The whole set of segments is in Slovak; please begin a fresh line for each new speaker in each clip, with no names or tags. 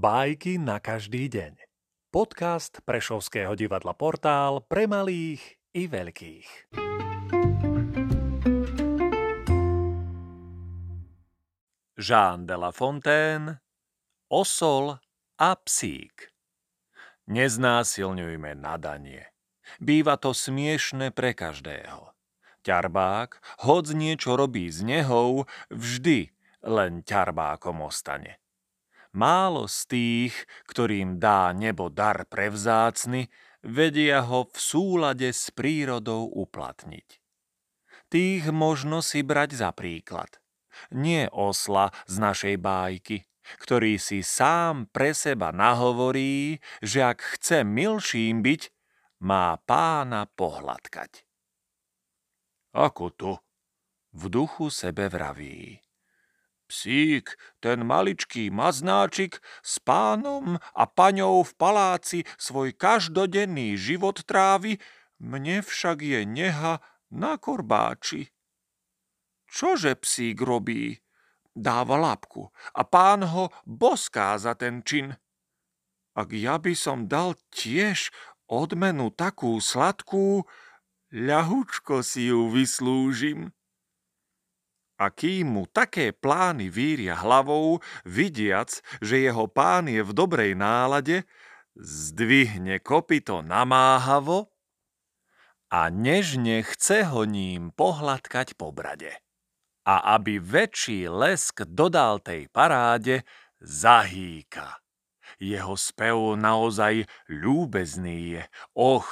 Bajky na každý deň. Podcast Prešovského divadla Portál pre malých i veľkých. Jean de la Fontaine Osol a psík Neznásilňujme nadanie. Býva to smiešne pre každého. Ťarbák, hoď niečo robí z nehou, vždy len ťarbákom ostane. Málo z tých, ktorým dá nebo dar prevzácny, vedia ho v súlade s prírodou uplatniť. Tých možno si brať za príklad. Nie osla z našej bájky, ktorý si sám pre seba nahovorí, že ak chce milším byť, má pána pohľadkať. Ako to? V duchu sebe vraví. Psík, ten maličký maznáčik, s pánom a paňou v paláci svoj každodenný život trávi, mne však je neha na korbáči. Čože psík robí? Dáva lapku a pán ho boská za ten čin. Ak ja by som dal tiež odmenu takú sladkú, ľahučko si ju vyslúžim a kým mu také plány víria hlavou, vidiac, že jeho pán je v dobrej nálade, zdvihne kopito namáhavo a nežne chce ho ním pohľadkať po brade. A aby väčší lesk dodal tej paráde, zahýka. Jeho spev naozaj ľúbezný je. Och,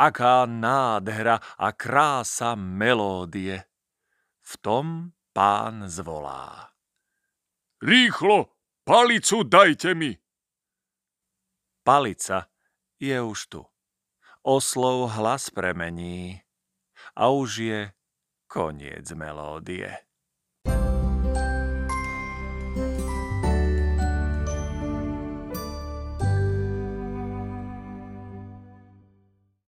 aká nádhra a krása melódie. V tom pán zvolá. Rýchlo, palicu dajte mi! Palica je už tu. Oslov hlas premení a už je koniec melódie.